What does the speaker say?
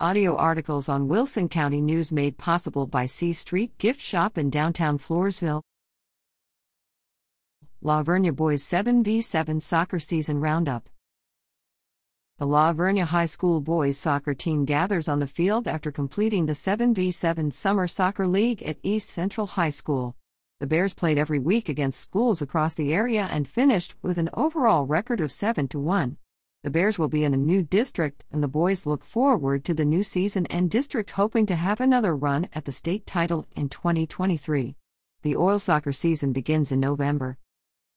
Audio articles on Wilson County News made possible by C Street Gift Shop in downtown Floresville. La Vernia Boys 7v7 Soccer Season Roundup. The La Vernia High School boys soccer team gathers on the field after completing the 7v7 Summer Soccer League at East Central High School. The Bears played every week against schools across the area and finished with an overall record of 7 to 1. The Bears will be in a new district, and the boys look forward to the new season and district hoping to have another run at the state title in 2023. The UIL soccer season begins in November.